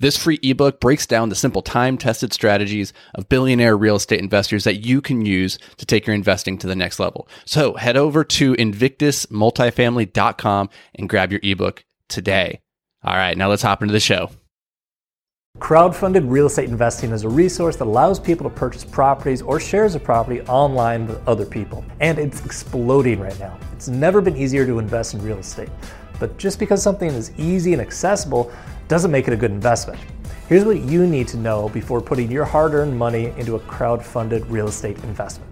This free ebook breaks down the simple time tested strategies of billionaire real estate investors that you can use to take your investing to the next level. So head over to invictusmultifamily.com and grab your ebook today. All right, now let's hop into the show. Crowdfunded real estate investing is a resource that allows people to purchase properties or shares of property online with other people. And it's exploding right now. It's never been easier to invest in real estate. But just because something is easy and accessible doesn't make it a good investment. Here's what you need to know before putting your hard earned money into a crowd-funded real estate investment.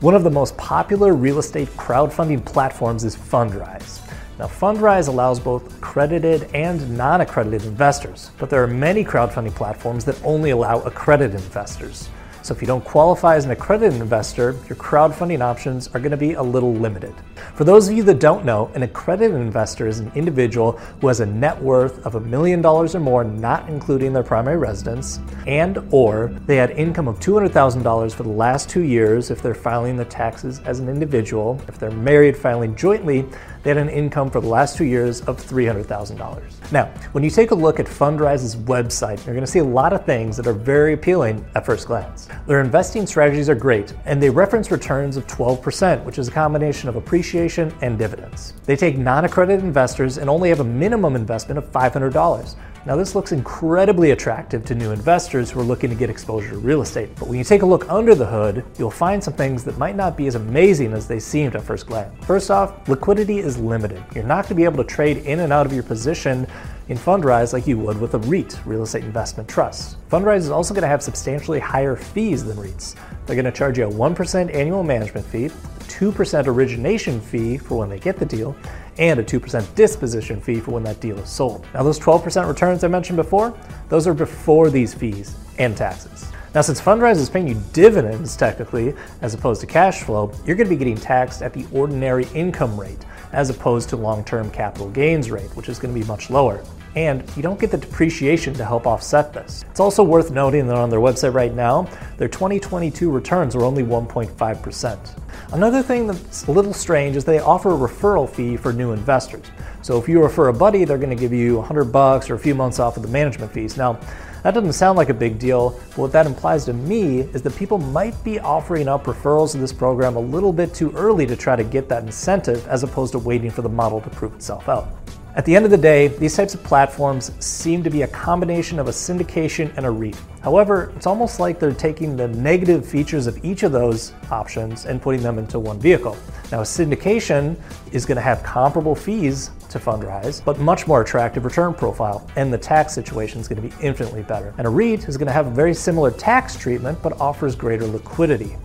One of the most popular real estate crowdfunding platforms is Fundrise. Now, Fundrise allows both accredited and non accredited investors, but there are many crowdfunding platforms that only allow accredited investors. So if you don't qualify as an accredited investor, your crowdfunding options are going to be a little limited. For those of you that don't know, an accredited investor is an individual who has a net worth of a million dollars or more, not including their primary residence, and or they had income of $200,000 for the last 2 years if they're filing their taxes as an individual. If they're married filing jointly, they had an income for the last 2 years of $300,000. Now, when you take a look at Fundrise's website, you're going to see a lot of things that are very appealing at first glance. Their investing strategies are great, and they reference returns of 12%, which is a combination of appreciation and dividends. They take non accredited investors and only have a minimum investment of $500. Now, this looks incredibly attractive to new investors who are looking to get exposure to real estate. But when you take a look under the hood, you'll find some things that might not be as amazing as they seemed at first glance. First off, liquidity is limited. You're not going to be able to trade in and out of your position in Fundrise like you would with a REIT, real estate investment trust. Fundrise is also going to have substantially higher fees than REITs. They're going to charge you a 1% annual management fee, 2% origination fee for when they get the deal, and a 2% disposition fee for when that deal is sold. Now, those 12% returns I mentioned before, those are before these fees and taxes. Now, since Fundrise is paying you dividends technically, as opposed to cash flow, you're going to be getting taxed at the ordinary income rate, as opposed to long term capital gains rate, which is going to be much lower and you don't get the depreciation to help offset this. It's also worth noting that on their website right now, their 2022 returns are only 1.5%. Another thing that's a little strange is they offer a referral fee for new investors. So if you refer a buddy, they're going to give you 100 bucks or a few months off of the management fees. Now, that doesn't sound like a big deal, but what that implies to me is that people might be offering up referrals to this program a little bit too early to try to get that incentive as opposed to waiting for the model to prove itself out. At the end of the day, these types of platforms seem to be a combination of a syndication and a REIT. However, it's almost like they're taking the negative features of each of those options and putting them into one vehicle. Now, a syndication is going to have comparable fees to Fundrise, but much more attractive return profile, and the tax situation is going to be infinitely better. And a REIT is going to have a very similar tax treatment, but offers greater liquidity.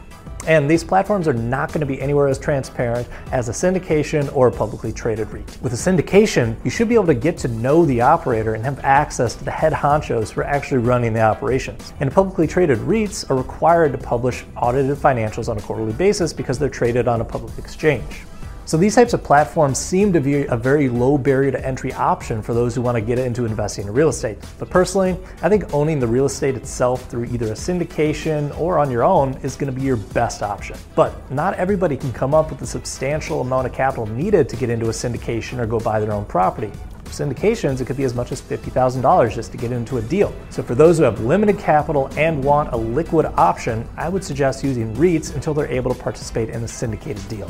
And these platforms are not going to be anywhere as transparent as a syndication or a publicly traded REIT. With a syndication, you should be able to get to know the operator and have access to the head honchos who are actually running the operations. And publicly traded REITs are required to publish audited financials on a quarterly basis because they're traded on a public exchange. So these types of platforms seem to be a very low barrier to entry option for those who want to get into investing in real estate. But personally, I think owning the real estate itself through either a syndication or on your own is going to be your best option. But not everybody can come up with the substantial amount of capital needed to get into a syndication or go buy their own property syndications, it could be as much as $50,000 just to get into a deal. So, for those who have limited capital and want a liquid option, I would suggest using REITs until they're able to participate in a syndicated deal.